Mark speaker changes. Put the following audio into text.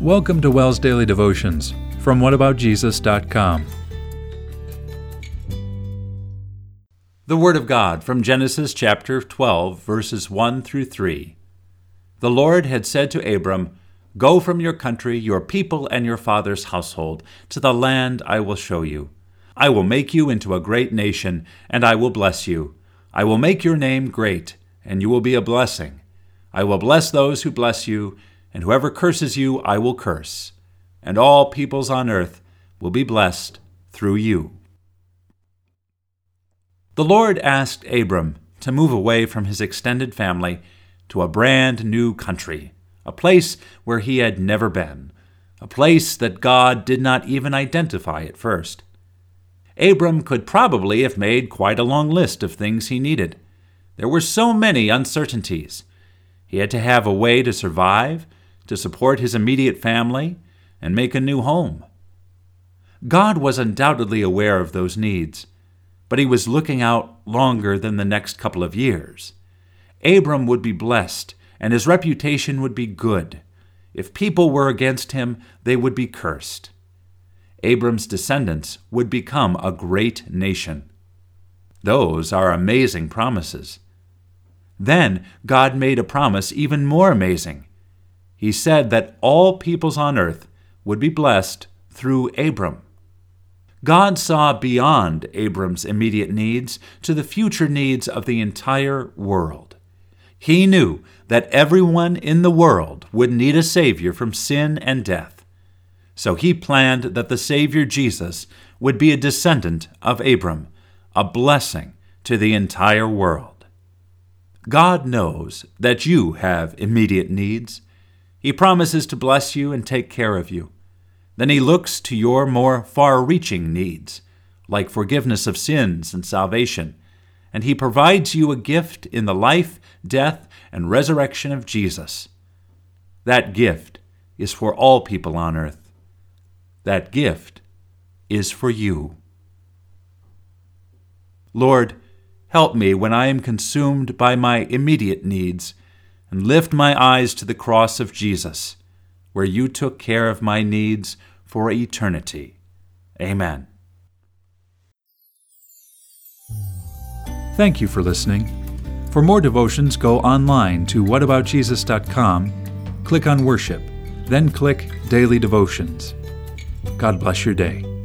Speaker 1: Welcome to WELS Daily Devotions from whataboutjesus.com. The Word of God from Genesis chapter 12, verses 1 through 3. The Lord had said to Abram, Go from your country, your people, and your father's household to the land I will show you. I will make you into a great nation, and I will bless you. I will make your name great, and you will be a blessing. I will bless those who bless you and whoever curses you, I will curse, and all peoples on earth will be blessed through you. The Lord asked Abram to move away from his extended family to a brand new country, a place where he had never been, a place that God did not even identify at first. Abram could probably have made quite a long list of things he needed. There were so many uncertainties. He had to have a way to survive to support his immediate family and make a new home. God was undoubtedly aware of those needs, but he was looking out longer than the next couple of years. Abram would be blessed, and his reputation would be good. If people were against him, they would be cursed. Abram's descendants would become a great nation. Those are amazing promises. Then God made a promise even more amazing he said that all peoples on earth would be blessed through Abram. God saw beyond Abram's immediate needs to the future needs of the entire world. He knew that everyone in the world would need a Savior from sin and death. So he planned that the Savior Jesus would be a descendant of Abram, a blessing to the entire world. God knows that you have immediate needs. He promises to bless you and take care of you. Then he looks to your more far reaching needs, like forgiveness of sins and salvation, and he provides you a gift in the life, death, and resurrection of Jesus. That gift is for all people on earth. That gift is for you. Lord, help me when I am consumed by my immediate needs and lift my eyes to the cross of Jesus, where you took care of my needs for eternity. Amen. Thank you for listening. For more devotions, go online to whataboutjesus.com, click on Worship, then click Daily Devotions. God bless your day.